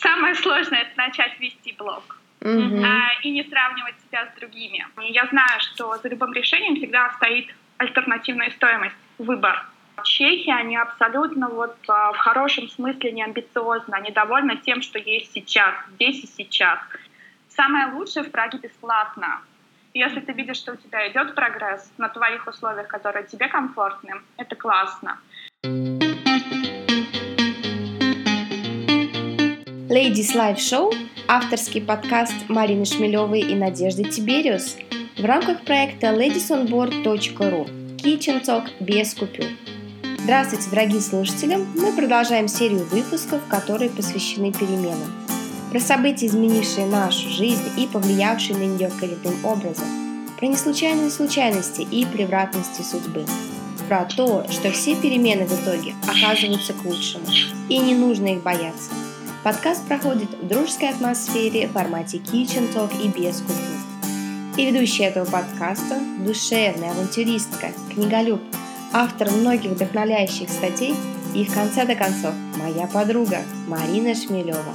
самое сложное — это начать вести блог. Mm-hmm. А, и не сравнивать себя с другими. Я знаю, что за любым решением всегда стоит альтернативная стоимость, выбор. Чехи, они абсолютно вот а, в хорошем смысле не амбициозны, они довольны тем, что есть сейчас, здесь и сейчас. Самое лучшее в Праге бесплатно. Если ты видишь, что у тебя идет прогресс на твоих условиях, которые тебе комфортны, это классно. Ladies Live Show – авторский подкаст Марины Шмелевой и Надежды Тибериус в рамках проекта ladiesonboard.ru Kitchen Talk без купюр. Здравствуйте, дорогие слушатели! Мы продолжаем серию выпусков, которые посвящены переменам. Про события, изменившие нашу жизнь и повлиявшие на нее коренным образом. Про неслучайные случайности и превратности судьбы. Про то, что все перемены в итоге оказываются к лучшему, и не нужно их бояться – Подкаст проходит в дружеской атмосфере в формате Kitchen Talk и без купюр. И ведущая этого подкаста – душевная авантюристка, книголюб, автор многих вдохновляющих статей и, в конце-то концов, моя подруга Марина Шмелева.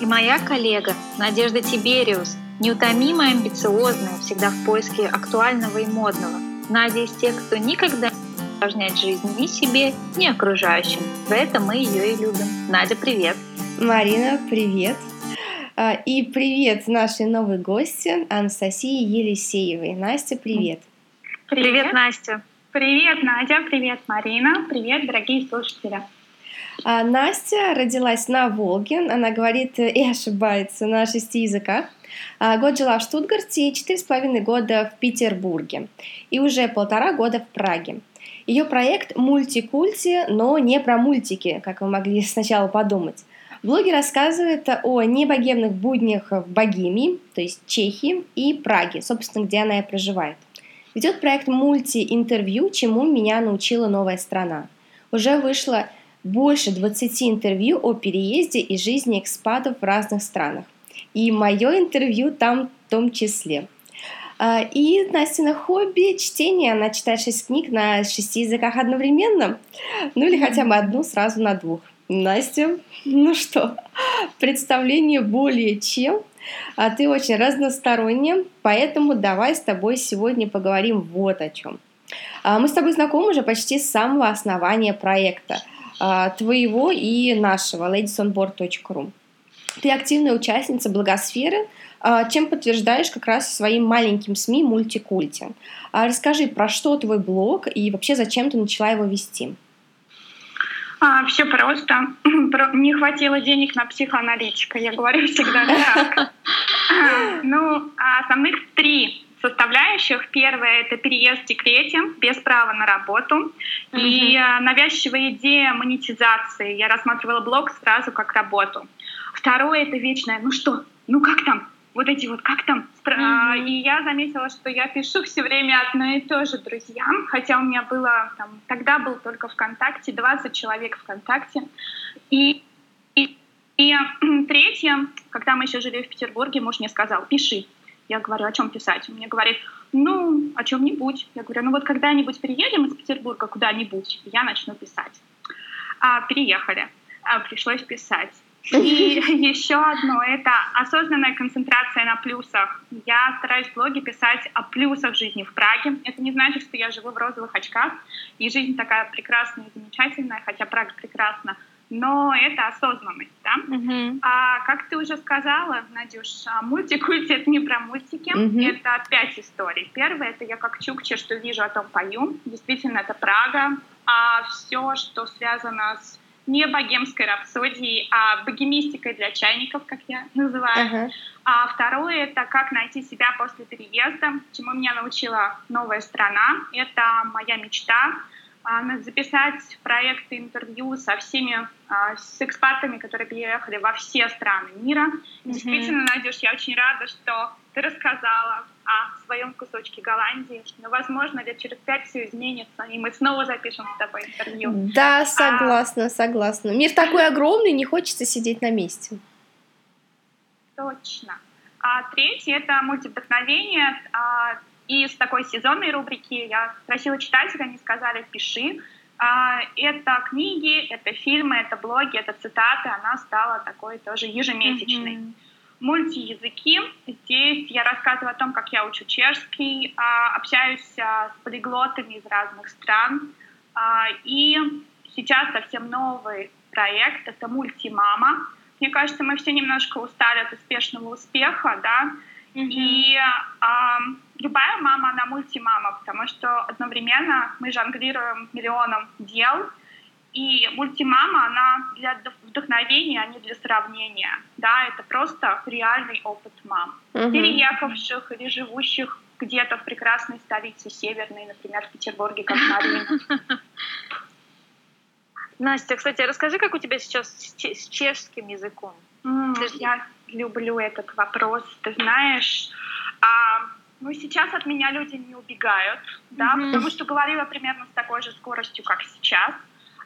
И моя коллега Надежда Тибериус, неутомимая, амбициозная, всегда в поиске актуального и модного. Надя из тех, кто никогда не усложняет жизнь ни себе, ни окружающим. За это мы ее и любим. Надя, привет! Марина, привет! А, и привет нашей новой гости Анастасии Елисеевой. Настя, привет! Привет, привет Настя! Привет, Надя! Привет, Марина! Привет, дорогие слушатели! А Настя родилась на Волге, она говорит и ошибается на шести языках. А, год жила в Штутгарте и четыре с половиной года в Петербурге. И уже полтора года в Праге. Ее проект мультикульти, но не про мультики, как вы могли сначала подумать. Блоги рассказывает о небогемных буднях в Богемии, то есть Чехии, и Праге, собственно, где она и проживает. Ведет проект мульти-интервью, чему меня научила новая страна. Уже вышло больше 20 интервью о переезде и жизни экспатов в разных странах. И мое интервью там в том числе. А, и Настина хобби – чтение. Она читает 6 книг на 6 языках одновременно. Ну или хотя бы одну сразу на двух. Настя, ну что, представление более чем. А ты очень разносторонняя, поэтому давай с тобой сегодня поговорим вот о чем. А, мы с тобой знакомы уже почти с самого основания проекта а, твоего и нашего ladysonboard.ru. Ты активная участница благосферы, а, чем подтверждаешь как раз своим маленьким СМИ мультикульте. Расскажи, про что твой блог и вообще зачем ты начала его вести? А, все просто. Не хватило денег на психоаналитика. Я говорю всегда так. Ну, а основных три составляющих. Первое — это переезд в декрете без права на работу. И а, навязчивая идея монетизации. Я рассматривала блог сразу как работу. Второе — это вечное «ну что, ну как там, вот эти вот, как там? Mm-hmm. И я заметила, что я пишу все время одно и то же друзьям, хотя у меня было, там, тогда был только ВКонтакте, 20 человек ВКонтакте. И, и, и третье, когда мы еще жили в Петербурге, муж мне сказал, пиши. Я говорю, о чем писать? Он мне говорит, ну, о чем-нибудь. Я говорю, ну вот когда-нибудь переедем из Петербурга куда-нибудь, я начну писать. А, переехали. А, пришлось писать. И еще одно — это осознанная концентрация на плюсах. Я стараюсь в блоге писать о плюсах жизни в Праге. Это не значит, что я живу в розовых очках, и жизнь такая прекрасная и замечательная, хотя Прага прекрасна, но это осознанность, да? Uh-huh. А как ты уже сказала, Надюш, а мультикульти — это не про мультики, uh-huh. это пять историй. Первое — это я как чукча, что вижу, о том пою. Действительно, это Прага. А все, что связано с не богемской рапсодией, а богемистикой для чайников, как я называю. Uh-huh. А второе — это как найти себя после переезда, чему меня научила новая страна. Это моя мечта а, записать проекты интервью со всеми, а, с экспатами, которые приехали во все страны мира. Mm-hmm. Действительно, Надюш, я очень рада, что ты рассказала своем кусочке Голландии. Но, возможно, лет через пять все изменится, и мы снова запишем с тобой интервью. Да, а, согласна, а... согласна. Мир такой огромный, не хочется сидеть на месте. Точно. А третье — это мультивдохновение. А, и с такой сезонной рубрики я спросила читателя, они сказали «пиши». А, это книги, это фильмы, это блоги, это цитаты, она стала такой тоже ежемесячной. Mm-hmm. Мультиязыки. Здесь я рассказываю о том, как я учу чешский, а, общаюсь а, с полиглотами из разных стран. И сейчас совсем новый проект — это «Мультимама». Мне кажется, мы все немножко устали от успешного успеха, да, Mm-hmm. И э, любая мама, она мультимама, потому что одновременно мы жонглируем миллионом дел, и мультимама, она для вдохновения, а не для сравнения. Да, это просто реальный опыт мам, mm-hmm. переехавших или живущих где-то в прекрасной столице северной, например, в Петербурге, как Марина. Настя, кстати, расскажи, как у тебя сейчас с чешским языком? Я люблю этот вопрос. Ты знаешь, а, ну сейчас от меня люди не убегают, да, mm-hmm. потому что говорила примерно с такой же скоростью, как сейчас.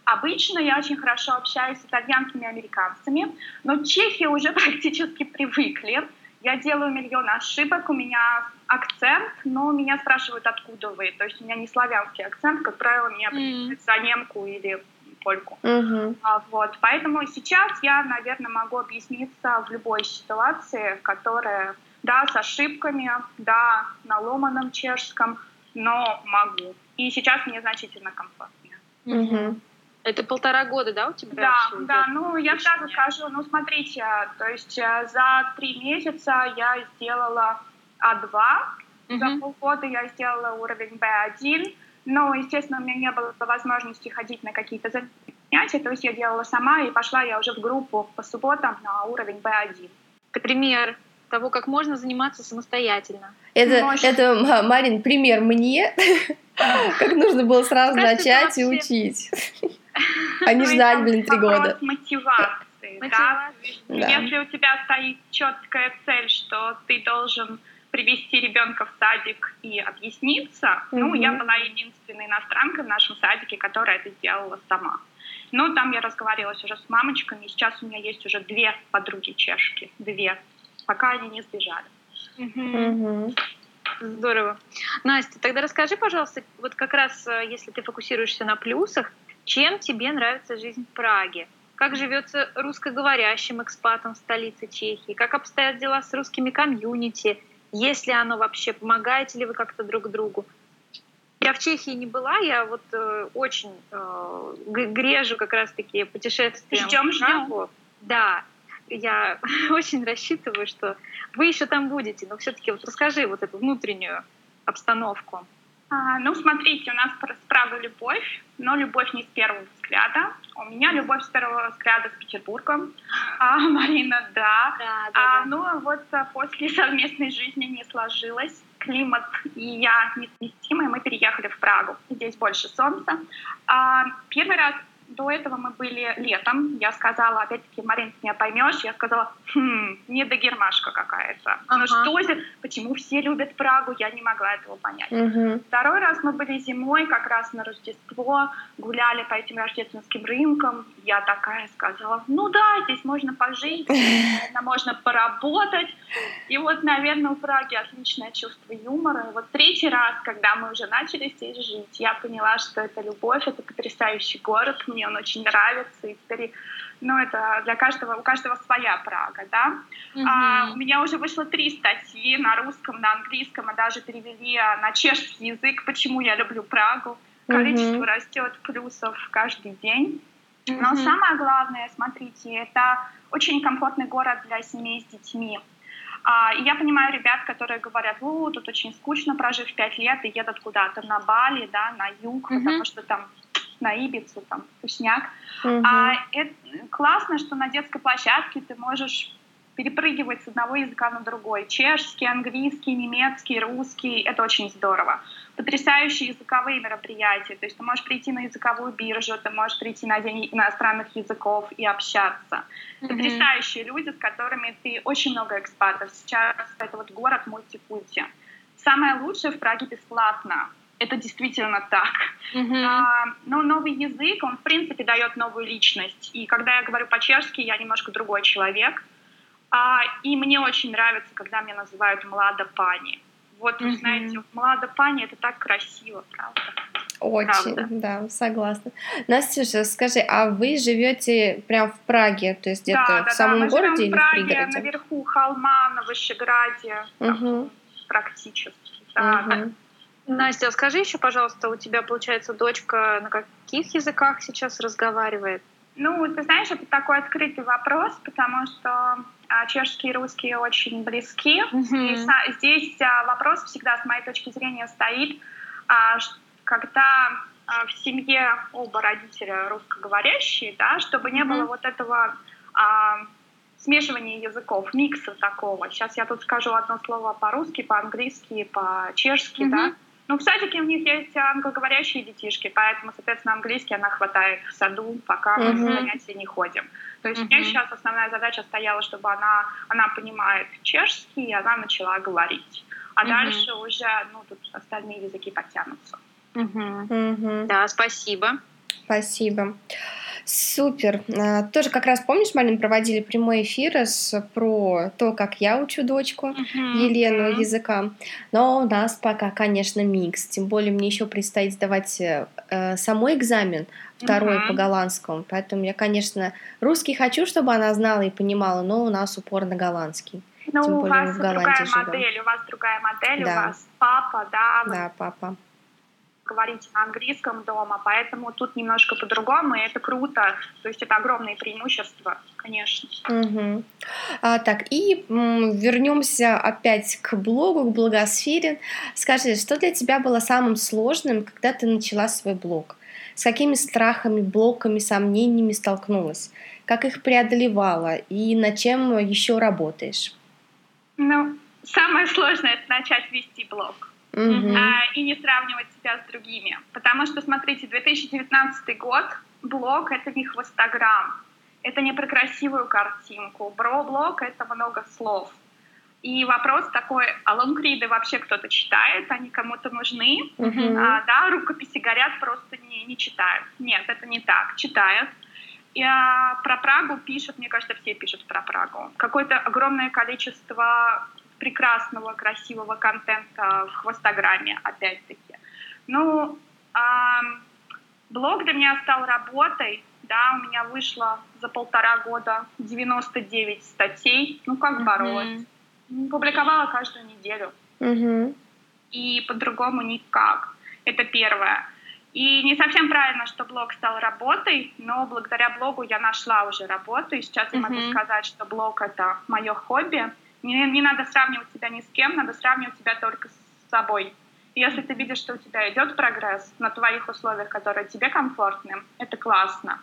Обычно я очень хорошо общаюсь с итальянцами и американцами, но чехи уже практически привыкли. Я делаю миллион ошибок, у меня акцент, но меня спрашивают, откуда вы. То есть у меня не славянский акцент, как правило, меня mm. за немку или польку. Uh-huh. А, вот, поэтому сейчас я, наверное, могу объясниться в любой ситуации, которая, да, с ошибками, да, на ломаном чешском, но могу. И сейчас мне значительно комфортнее. Uh-huh. Это полтора года, да, у тебя? Да, да. Ну, я сразу скажу, ну, смотрите, то есть э, за три месяца я сделала А2, uh-huh. за полгода я сделала уровень B1, но, естественно, у меня не было возможности ходить на какие-то занятия, то есть я делала сама, и пошла я уже в группу по субботам на уровень B1. Пример того, как можно заниматься самостоятельно. Это, это Марин, пример мне, как нужно было сразу начать и учить, не ждать, блин, три года. мотивации, да? Если у тебя стоит четкая цель, что ты должен привести ребенка в садик и объясниться. Mm-hmm. Ну, я была единственной иностранкой в нашем садике, которая это сделала сама. Ну, там я разговаривалась уже с мамочками, сейчас у меня есть уже две подруги чешки, две, пока они не сбежали. Mm-hmm. Здорово. Настя, тогда расскажи, пожалуйста, вот как раз э, если ты фокусируешься на плюсах, чем тебе нравится жизнь в Праге? Как живется русскоговорящим экспатом в столице Чехии? Как обстоят дела с русскими комьюнити? если оно вообще, помогаете ли вы как-то друг другу. Я в Чехии не была, я вот э, очень э, грежу как раз-таки путешествием. Ждем, ждем. Да, я очень рассчитываю, что вы еще там будете, но все-таки вот расскажи вот эту внутреннюю обстановку. А, ну, смотрите, у нас справа любовь, но любовь не с первого взгляда. У меня любовь с первого взгляда с Петербургом. А Марина, да. да, да, а, Ну, вот а, после совместной жизни не сложилось. Климат и я несовместимы, мы переехали в Прагу. Здесь больше солнца. А, первый раз до этого мы были летом. Я сказала, опять-таки, Марин, ты меня поймешь, я сказала, хм, не до гермашка какая-то. Ага. Ну что это? Почему все любят Прагу? Я не могла этого понять. Угу. Второй раз мы были зимой, как раз на Рождество, гуляли по этим рождественским рынкам. Я такая сказала, ну да, здесь можно пожить, можно поработать. И вот, наверное, у Праги отличное чувство юмора. И вот третий раз, когда мы уже начали здесь жить, я поняла, что это любовь, это потрясающий город, мне он очень нравится. И теперь, ну, это для каждого, у каждого своя Прага, да. Mm-hmm. А, у меня уже вышло три статьи на русском, на английском, а даже перевели на чешский язык, почему я люблю Прагу. Количество mm-hmm. растет плюсов каждый день. Mm-hmm. Но самое главное, смотрите, это очень комфортный город для семей с детьми. А, и я понимаю ребят, которые говорят, о, тут очень скучно, прожив пять лет, и едут куда-то на Бали, да, на юг, mm-hmm. потому что там на Ибицу, там, вкусняк. Mm-hmm. А это классно, что на детской площадке ты можешь перепрыгивать с одного языка на другой. Чешский, английский, немецкий, русский. Это очень здорово. Потрясающие языковые мероприятия. То есть ты можешь прийти на языковую биржу, ты можешь прийти на день иностранных языков и общаться. Mm-hmm. Потрясающие люди, с которыми ты очень много экспатов. Сейчас это вот город мультипульти. Самое лучшее в Праге бесплатно это действительно так. Mm-hmm. А, но новый язык, он в принципе дает новую личность. И когда я говорю по-чешски, я немножко другой человек. А, и мне очень нравится, когда меня называют «млада пани». Вот, mm-hmm. знаете, «млада пани» — это так красиво, правда? Очень, Правда. да, согласна. Настюша, скажи, а вы живете прям в Праге, то есть где-то да, в самом да, мы городе или в, Праге, в пригороде? наверху холма на Вышеграде, угу. практически. Да, угу. Настя, скажи еще, пожалуйста, у тебя, получается, дочка на каких языках сейчас разговаривает? Ну, ты знаешь, это такой открытый вопрос, потому что а, чешский и русский очень близки. Mm-hmm. И здесь а, вопрос всегда, с моей точки зрения, стоит, а, когда а, в семье оба родителя русскоговорящие, да, чтобы не mm-hmm. было вот этого а, смешивания языков, микса такого. Сейчас я тут скажу одно слово по-русски, по-английски, по-чешски, mm-hmm. да. Ну, в садике у них есть англоговорящие детишки, поэтому, соответственно, английский она хватает в саду, пока мы uh-huh. занятия не ходим. То есть uh-huh. у меня сейчас основная задача стояла, чтобы она, она понимает чешский, и она начала говорить. А uh-huh. дальше уже, ну, тут остальные языки подтянутся. Uh-huh. Uh-huh. Да, спасибо. Спасибо. Супер. А, тоже как раз, помнишь, Марин, проводили прямой эфир с, про то, как я учу дочку uh-huh. Елену uh-huh. языкам. Но у нас пока, конечно, микс. Тем более мне еще предстоит сдавать э, самой экзамен, второй uh-huh. по голландскому. Поэтому я, конечно, русский хочу, чтобы она знала и понимала, но у нас упор на голландский. Ну, у вас другая живем. модель, у вас другая модель, да. у вас папа, да? Да, папа говорите на английском дома, поэтому тут немножко по-другому, и это круто. То есть это огромные преимущества, конечно. Угу. А, так, и вернемся опять к блогу, к блогосфере. Скажи, что для тебя было самым сложным, когда ты начала свой блог? С какими страхами, блоками, сомнениями столкнулась? Как их преодолевала и над чем еще работаешь? Ну, самое сложное это начать вести блог mm-hmm. а, и не сравнивать себя с другими. Потому что, смотрите, 2019 год, блог — это не хвостограмм, это не про красивую картинку. Бро-блог — это много слов. И вопрос такой, а лонгриды вообще кто-то читает, они кому-то нужны? Mm-hmm. А, да, рукописи горят, просто не, не читают. Нет, это не так, читают. И а, про Прагу пишут, мне кажется, все пишут про Прагу. Какое-то огромное количество прекрасного, красивого контента в хвостограмме, опять-таки. Ну, э, блог для меня стал работой, да, у меня вышло за полтора года 99 статей, ну как боролась. Mm-hmm. Публиковала каждую неделю. Mm-hmm. И по-другому никак. Это первое. И не совсем правильно, что блог стал работой, но благодаря блогу я нашла уже работу, и сейчас mm-hmm. я могу сказать, что блог — это мое хобби. Не, не надо сравнивать себя ни с кем, надо сравнивать себя только с собой. И если ты видишь, что у тебя идет прогресс на твоих условиях, которые тебе комфортны, это классно.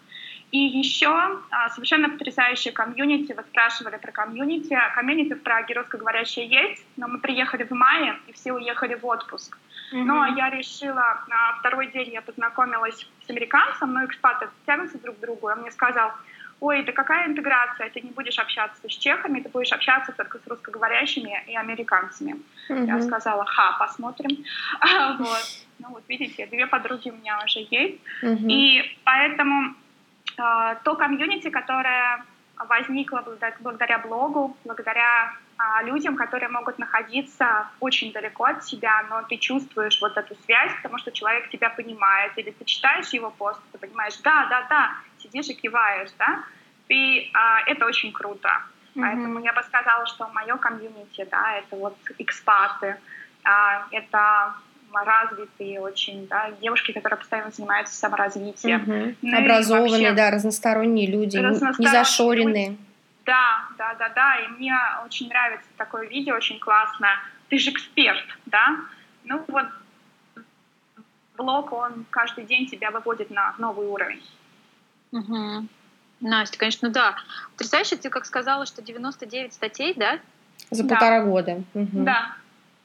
И еще а, совершенно потрясающее комьюнити. Вы спрашивали про комьюнити. Комьюнити в Праге русскоговорящее есть, но мы приехали в мае, и все уехали в отпуск. Mm-hmm. Но я решила, на второй день я познакомилась с американцем, но экспаты тянутся друг к другу, и он мне сказал, ой, да какая интеграция, ты не будешь общаться с чехами, ты будешь общаться только с русскоговорящими и американцами. Mm-hmm. Я сказала, ха, посмотрим. вот. Ну вот видите, две подруги у меня уже есть. Mm-hmm. И поэтому э, то комьюнити, которое возникло благодаря блогу, благодаря а, людям, которые могут находиться очень далеко от себя, но ты чувствуешь вот эту связь, потому что человек тебя понимает, или ты читаешь его пост, ты понимаешь, да, да, да, сидишь и киваешь, да, ты, а, это очень круто. Mm-hmm. Поэтому я бы сказала, что мое комьюнити, да, это вот экспаты, а, это развитые очень, да, девушки, которые постоянно занимаются саморазвитием. Mm-hmm. Ну, Образованные, вообще, да, разносторонние люди, разносторонние не зашоренные. Люди да, да, да, да, и мне очень нравится такое видео, очень классно. Ты же эксперт, да? Ну вот блог, он каждый день тебя выводит на новый уровень. Угу. Настя, конечно, да. Потрясающе, ты как сказала, что 99 статей, да? За да. полтора года. Угу. Да.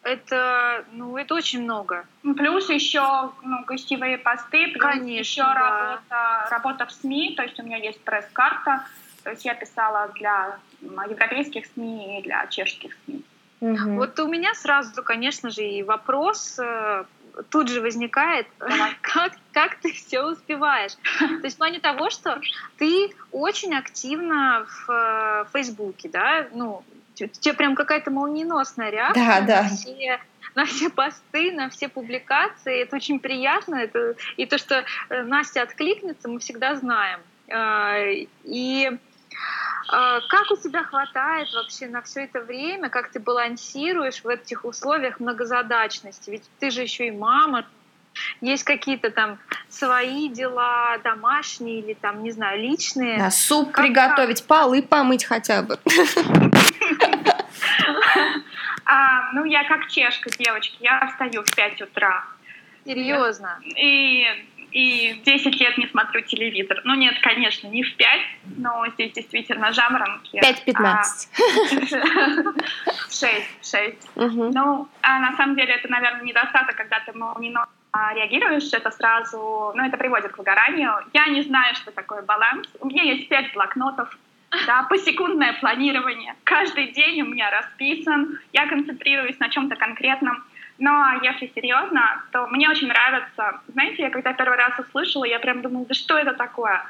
Это, ну, это очень много. Плюс еще ну, гостевые посты, плюс Конечно, еще да. работа, работа в СМИ, то есть у меня есть пресс-карта, то есть я писала для европейских СМИ и для чешских СМИ. Угу. Вот у меня сразу, конечно же, и вопрос э, тут же возникает, как, как ты все успеваешь? То есть в плане того, что ты очень активна в э, Фейсбуке, да, ну, тебе прям какая-то молниеносная реакция да, да. на все на все посты, на все публикации. Это очень приятно. Это, и то, что э, Настя откликнется, мы всегда знаем. А, и как у тебя хватает вообще на все это время, как ты балансируешь в этих условиях многозадачности? Ведь ты же еще и мама, есть какие-то там свои дела домашние или там, не знаю, личные. Да, суп как приготовить, как? полы помыть хотя бы. А, ну, я как чешка, девочки, я встаю в 5 утра. Серьезно? И, и 10 лет не смотрю телевизор. Ну, нет, конечно, не в 5, но здесь действительно жаворонки. 5-15. А, 6, 6. Угу. Ну, а на самом деле это, наверное, недостаток, когда ты молниеносно реагируешь, это сразу, ну, это приводит к выгоранию. Я не знаю, что такое баланс. У меня есть пять блокнотов, да, посекундное планирование. Каждый день у меня расписан, я концентрируюсь на чем-то конкретном. Но если серьезно, то мне очень нравится, знаете, я когда первый раз услышала, я прям думала, да что это такое?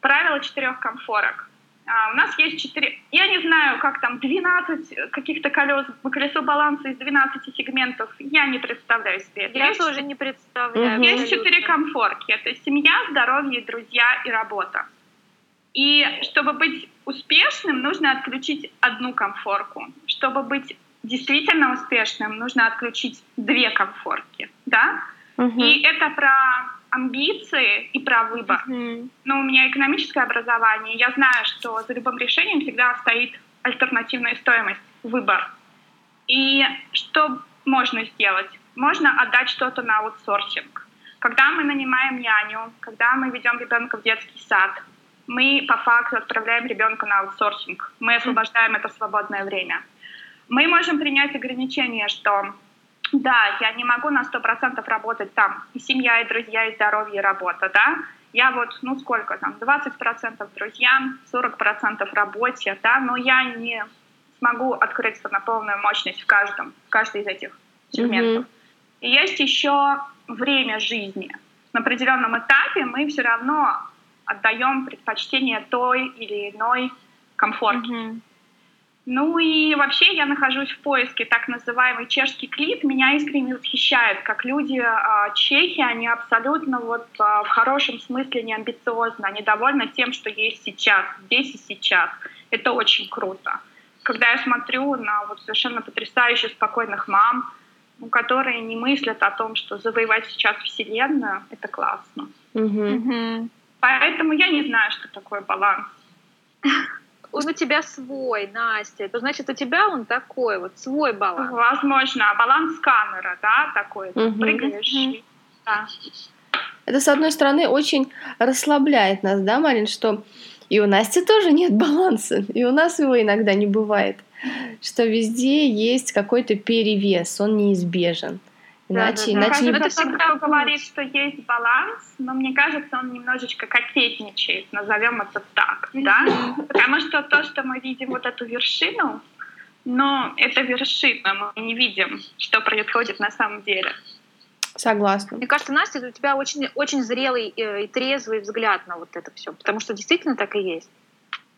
Правило четырех комфорок. А, у нас есть четыре, я не знаю, как там, 12 каких-то колес, колесо баланса из 12 сегментов, я не представляю себе. Я есть, тоже не представляю. Есть четыре комфорки, это семья, здоровье, друзья и работа. И чтобы быть успешным, нужно отключить одну комфорку. Чтобы быть действительно успешным, нужно отключить две комфорки, да? Угу. И это про амбиции и про выбор. Угу. Ну, у меня экономическое образование, я знаю, что за любым решением всегда стоит альтернативная стоимость, выбор. И что можно сделать? Можно отдать что-то на аутсорсинг. Когда мы нанимаем няню, когда мы ведем ребенка в детский сад, мы по факту отправляем ребенка на аутсорсинг. Мы освобождаем это свободное время. Мы можем принять ограничение, что да, я не могу на 100% работать там. И семья, и друзья, и здоровье, и работа, да. Я вот, ну сколько там, 20% друзьям, 40% работе, да, но я не смогу открыться на полную мощность в каждом, в каждой из этих сегментов. Mm-hmm. И есть еще время жизни. На определенном этапе мы все равно отдаем предпочтение той или иной комфортке. Mm-hmm. Ну и вообще я нахожусь в поиске так называемый чешский клип. Меня искренне восхищает, как люди э, чехи, они абсолютно вот э, в хорошем смысле не амбициозны, они довольны тем, что есть сейчас, здесь и сейчас. Это очень круто. Когда я смотрю на вот совершенно потрясающе спокойных мам, ну, которые не мыслят о том, что завоевать сейчас Вселенную, это классно. Mm-hmm. Поэтому я не знаю, что такое баланс. Он у тебя свой, Настя. Это значит, у тебя он такой, вот свой баланс. Возможно, баланс камера, да, такой. Угу. Прыгаешь. Угу. Да. Это, с одной стороны, очень расслабляет нас, да, Марин, что и у Насти тоже нет баланса, и у нас его иногда не бывает, что везде есть какой-то перевес, он неизбежен. Иначе, да, да, иначе не это всегда говорит, что есть баланс, но мне кажется, он немножечко кокетничает, назовем это так, да? Потому что то, что мы видим вот эту вершину, но это вершина, мы не видим, что происходит на самом деле. Согласна. Мне кажется, Настя, у тебя очень, очень зрелый и трезвый взгляд на вот это все, потому что действительно так и есть.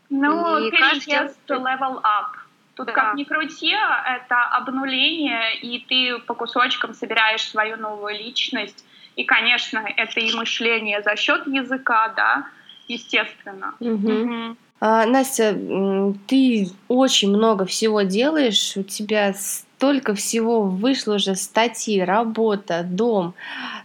Ну, и кажется, level up. Тут да. как ни крути, это обнуление, и ты по кусочкам собираешь свою новую личность. И, конечно, это и мышление за счет языка, да, естественно. Угу. Угу. А, Настя, ты очень много всего делаешь, у тебя столько всего вышло уже, статьи, работа, дом.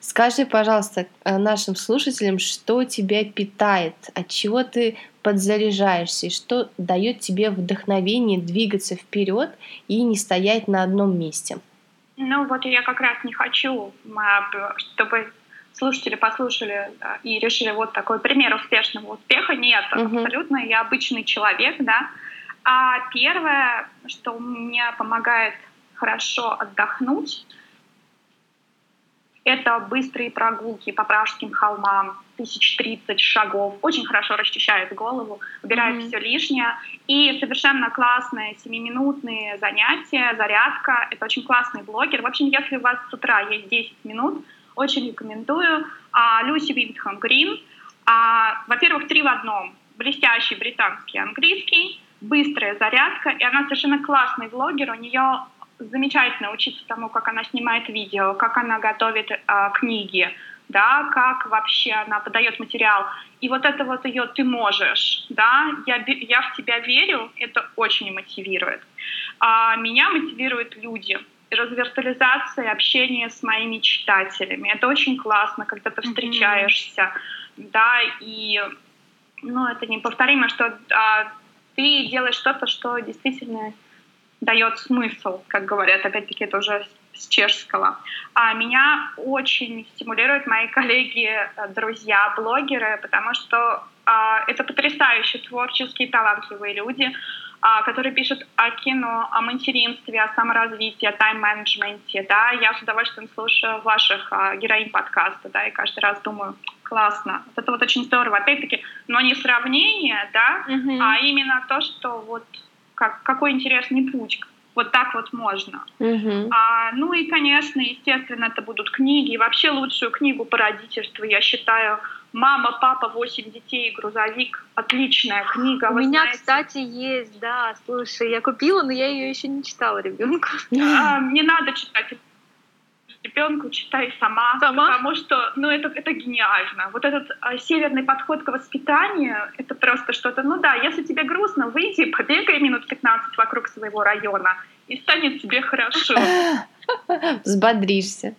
Скажи, пожалуйста, э, нашим слушателям, что тебя питает, от чего ты подзаряжаешься, и что дает тебе вдохновение двигаться вперед и не стоять на одном месте? Ну вот я как раз не хочу, чтобы слушатели послушали и решили вот такой пример успешного успеха. Нет, угу. абсолютно я обычный человек, да. А первое, что мне помогает хорошо отдохнуть, это быстрые прогулки по Пражским холмам, тысяч тридцать шагов, очень хорошо расчищает голову, убирает mm-hmm. все лишнее. И совершенно классные семиминутные занятия, зарядка. Это очень классный блогер. В общем, если у вас с утра есть 10 минут, очень рекомендую. А, Люси Винтхэм Грин. А, во-первых, три в одном. Блестящий британский английский, быстрая зарядка, и она совершенно классный блогер. У нее замечательно учиться тому, как она снимает видео, как она готовит э, книги, да, как вообще она подает материал. И вот это вот ее «ты можешь», да, я, я в тебя верю, это очень мотивирует. А меня мотивируют люди, развиртуализация, общение с моими читателями. Это очень классно, когда ты встречаешься, mm-hmm. да, и ну, это неповторимо, что а, ты делаешь что-то, что действительно дает смысл, как говорят, опять-таки это уже с чешского. А меня очень стимулируют мои коллеги, э, друзья, блогеры, потому что а, это потрясающие творческие, талантливые люди, а, которые пишут о кино, о материнстве, о саморазвитии, о тайм-менеджменте. Да? Я с удовольствием слушаю ваших а, героинь подкаста, да, и каждый раз думаю, классно. Вот это вот очень здорово. Опять-таки, но не сравнение, да, mm-hmm. а именно то, что вот как, какой интересный путь, вот так вот можно. Uh-huh. А, ну и, конечно, естественно, это будут книги. И вообще лучшую книгу по родительству, я считаю, «Мама, папа, восемь детей, грузовик». Отличная книга. У меня, знаете. кстати, есть, да. Слушай, я купила, но я ее еще не читала ребенку. А, не надо читать ребенку читай сама, сама, потому что, ну, это, это гениально. Вот этот а, северный подход к воспитанию, это просто что-то, ну да, если тебе грустно, выйди, побегай минут 15 вокруг своего района, и станет тебе хорошо. Взбодришься.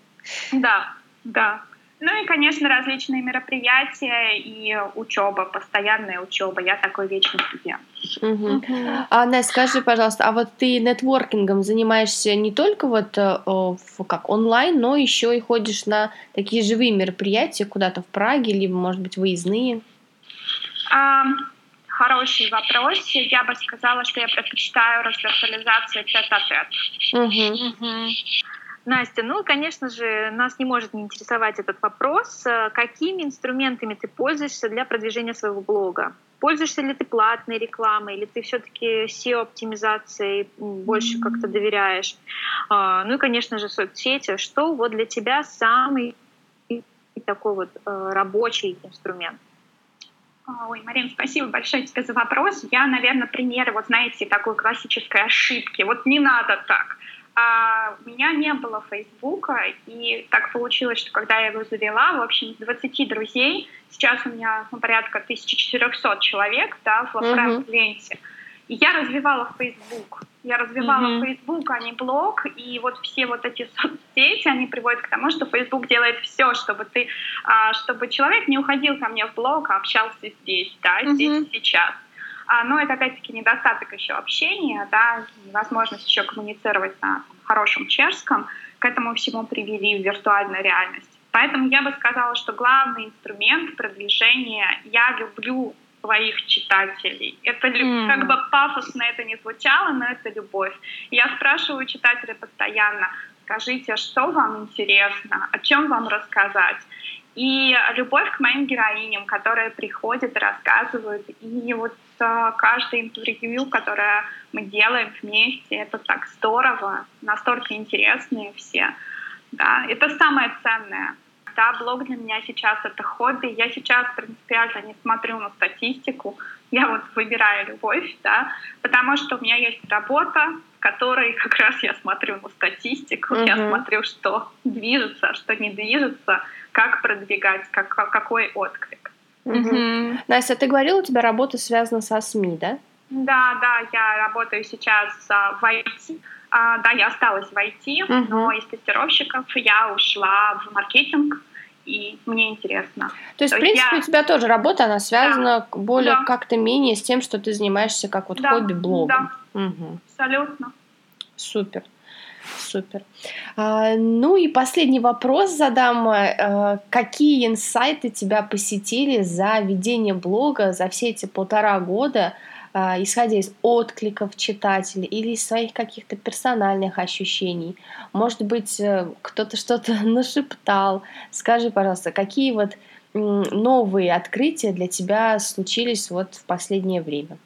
Да, да. Ну и, конечно, различные мероприятия и учеба, постоянная учеба. Я такой вечный студент. Угу. А, Настя, скажи, пожалуйста, а вот ты нетворкингом занимаешься не только вот э, как онлайн, но еще и ходишь на такие живые мероприятия куда-то в Праге, либо, может быть, выездные? А, хороший вопрос. Я бы сказала, что я предпочитаю развиртуализацию тет-а-тет. Угу. Угу. Настя, ну, конечно же, нас не может не интересовать этот вопрос. Э, какими инструментами ты пользуешься для продвижения своего блога? Пользуешься ли ты платной рекламой, или ты все-таки SEO-оптимизацией больше как-то доверяешь? А, ну и, конечно же, соцсети. Что вот для тебя самый такой вот э, рабочий инструмент? Ой, Марин, спасибо большое тебе за вопрос. Я, наверное, пример, вот знаете, такой классической ошибки. Вот не надо так а у меня не было Фейсбука, и так получилось, что когда я его завела, в общем, из 20 друзей, сейчас у меня ну, порядка 1400 человек да, в френд-ленте, mm-hmm. и я развивала Facebook. Я развивала mm-hmm. Facebook, а не блог, и вот все вот эти соцсети, они приводят к тому, что Facebook делает все, чтобы ты, а, чтобы человек не уходил ко мне в блог, а общался здесь, да, mm-hmm. здесь сейчас. А, но это опять-таки недостаток еще общения, да, возможность еще коммуницировать на хорошем чешском, к этому всему привели в виртуальную реальность. Поэтому я бы сказала, что главный инструмент продвижения я люблю своих читателей. Это mm. как бы пафосно это не звучало, но это любовь. Я спрашиваю читателя постоянно, скажите, что вам интересно, о чем вам рассказать. И любовь к моим героиням, которые приходят и рассказывают. И вот э, каждое интервью, которое мы делаем вместе, это так здорово, настолько интересные все. Да, это самое ценное. Да, блог для меня сейчас это хобби. Я сейчас принципиально не смотрю на статистику. Я вот выбираю любовь, да, потому что у меня есть работа, в которой как раз я смотрю на статистику, uh-huh. я смотрю, что движется, что не движется, как продвигать, как, какой отклик. Угу. Настя, ты говорила, у тебя работа связана со СМИ, да? Да, да, я работаю сейчас а, в IT. А, да, я осталась в IT, угу. но из тестировщиков я ушла в маркетинг, и мне интересно. То есть, То в принципе, я... у тебя тоже работа, она связана да. более да. как-то менее с тем, что ты занимаешься как вот да. хобби блогом. Да, угу. абсолютно. Супер. Супер. А, ну и последний вопрос задам. А, какие инсайты тебя посетили за ведение блога за все эти полтора года, а, исходя из откликов читателей или из своих каких-то персональных ощущений? Может быть, э, кто-то что-то нашептал? Скажи, пожалуйста, какие вот новые открытия для тебя случились вот в последнее время?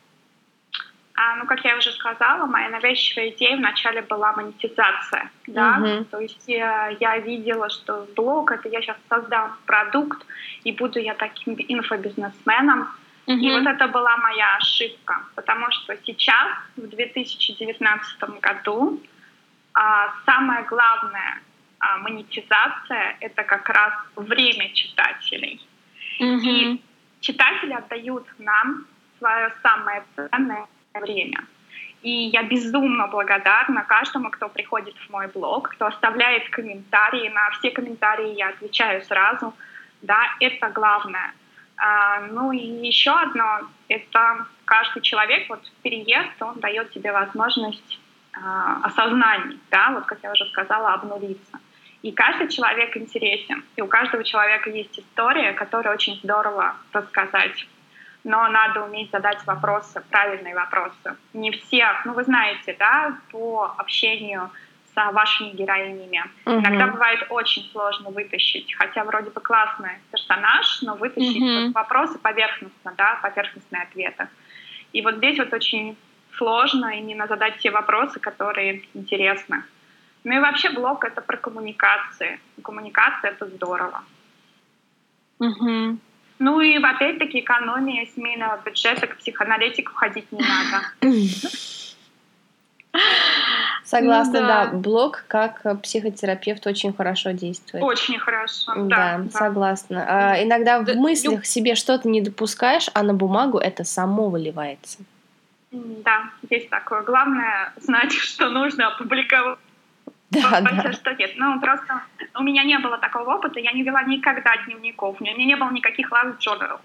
А, ну, как я уже сказала, моя навязчивая идея вначале была монетизация, да, uh-huh. то есть я, э, я видела, что блог это я сейчас создам продукт и буду я таким инфобизнесменом, uh-huh. и вот это была моя ошибка, потому что сейчас в 2019 году а, самое главное а, монетизация — это как раз время читателей. Mm-hmm. И читатели отдают нам свое самое ценное время. И я безумно благодарна каждому, кто приходит в мой блог, кто оставляет комментарии. На все комментарии я отвечаю сразу. Да, это главное. А, ну и еще одно, это каждый человек, вот переезд, он дает тебе возможность а, осознаний, да, вот как я уже сказала, обнулиться. И каждый человек интересен, и у каждого человека есть история, которую очень здорово рассказать но надо уметь задать вопросы, правильные вопросы. Не все, ну вы знаете, да, по общению с вашими героинями. Угу. Иногда бывает очень сложно вытащить, хотя вроде бы классный персонаж, но вытащить угу. вот вопросы поверхностно, да, поверхностные ответы. И вот здесь вот очень сложно именно задать те вопросы, которые интересны. Ну и вообще блог — это про коммуникации. Коммуникация — это здорово. Угу. Ну и опять-таки экономия семейного бюджета, к психоаналитику ходить не надо. Согласна, ну, да. да. Блог как психотерапевт очень хорошо действует. Очень хорошо, да. Да, согласна. А, иногда да, в мыслях себе что-то не допускаешь, а на бумагу это само выливается. Да, есть такое. Главное знать, что нужно опубликовать да, да. что нет. Ну, просто у меня не было такого опыта, я не вела никогда дневников, у меня не было никаких love journal.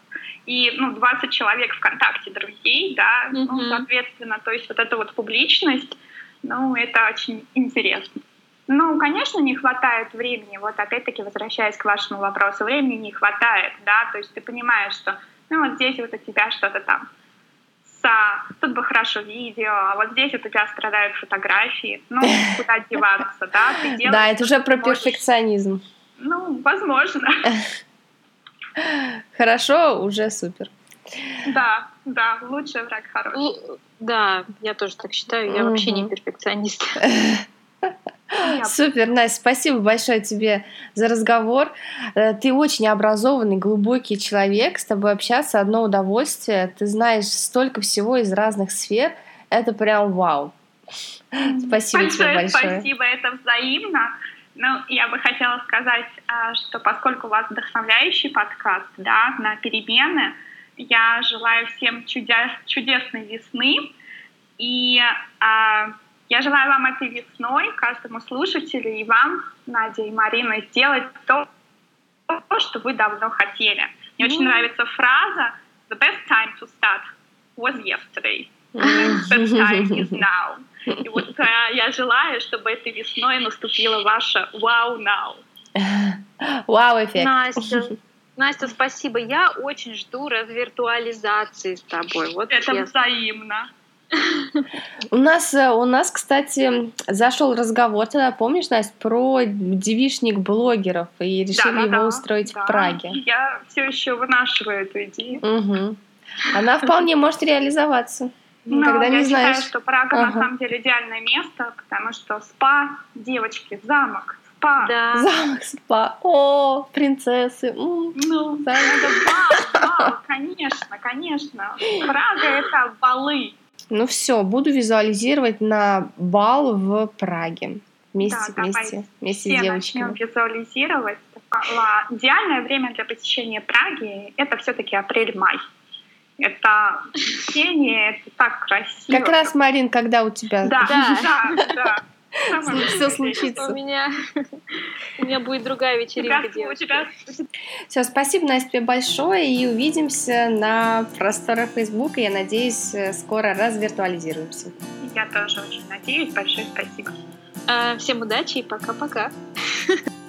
И, ну, 20 человек ВКонтакте друзей, да, mm-hmm. ну, соответственно, то есть вот эта вот публичность, ну, это очень интересно. Ну, конечно, не хватает времени, вот опять-таки возвращаясь к вашему вопросу, времени не хватает, да, то есть ты понимаешь, что, ну, вот здесь вот у тебя что-то там тут бы хорошо видео, а вот здесь вот у тебя страдают фотографии. Ну, куда деваться, да? Ты делаешь, да, это уже про можешь... перфекционизм. Ну, возможно. Хорошо, уже супер. Да, да, лучший враг хороший. Да, я тоже так считаю. Я вообще не перфекционист. Супер, Настя, спасибо большое тебе за разговор. Э, ты очень образованный, глубокий человек. С тобой общаться одно удовольствие. Ты знаешь столько всего из разных сфер. Это прям вау. Спасибо большое, тебе большое. Спасибо, это взаимно. Ну, я бы хотела сказать, а, что поскольку у вас вдохновляющий подкаст, да, на перемены, я желаю всем чудес, чудесной весны. И а, я желаю вам этой весной, каждому слушателю и вам, Надя и Марина, сделать то, что вы давно хотели. Мне mm. очень нравится фраза «The best time to start was yesterday. The best time is now». И вот э, я желаю, чтобы этой весной наступила ваша «Wow now». Вау-эффект. Настя, Настя, спасибо. Я очень жду развиртуализации с тобой. Вот Это честно. взаимно. У нас, э, у нас, кстати, зашел разговор тогда, помнишь, Настя, про девишник блогеров и решили да, да, его да, устроить да. в Праге. Я все еще вынашиваю эту идею. Угу. Она вполне может реализоваться. Ну, Никогда не я знаешь. считаю, что Прага ага. на самом деле идеальное место, потому что спа, девочки, замок, спа. Да. Замок, спа. О, принцессы. Ну, замок. это бал, бал, конечно, конечно. Прага — это балы. Ну все, буду визуализировать на бал в Праге. Вместе, да, вместе, вместе все с девочками. начнем визуализировать. Идеальное время для посещения Праги — это все-таки апрель-май. Это чтение, это так красиво. Как раз, Марин, когда у тебя... Да, да, да. да. Все случится. У меня, у меня будет другая вечеринка. Тебя, Все, спасибо, Настя, тебе большое. И увидимся на просторах Фейсбука. Я надеюсь, скоро развиртуализируемся. Я тоже очень надеюсь. Большое спасибо. А, всем удачи и пока-пока.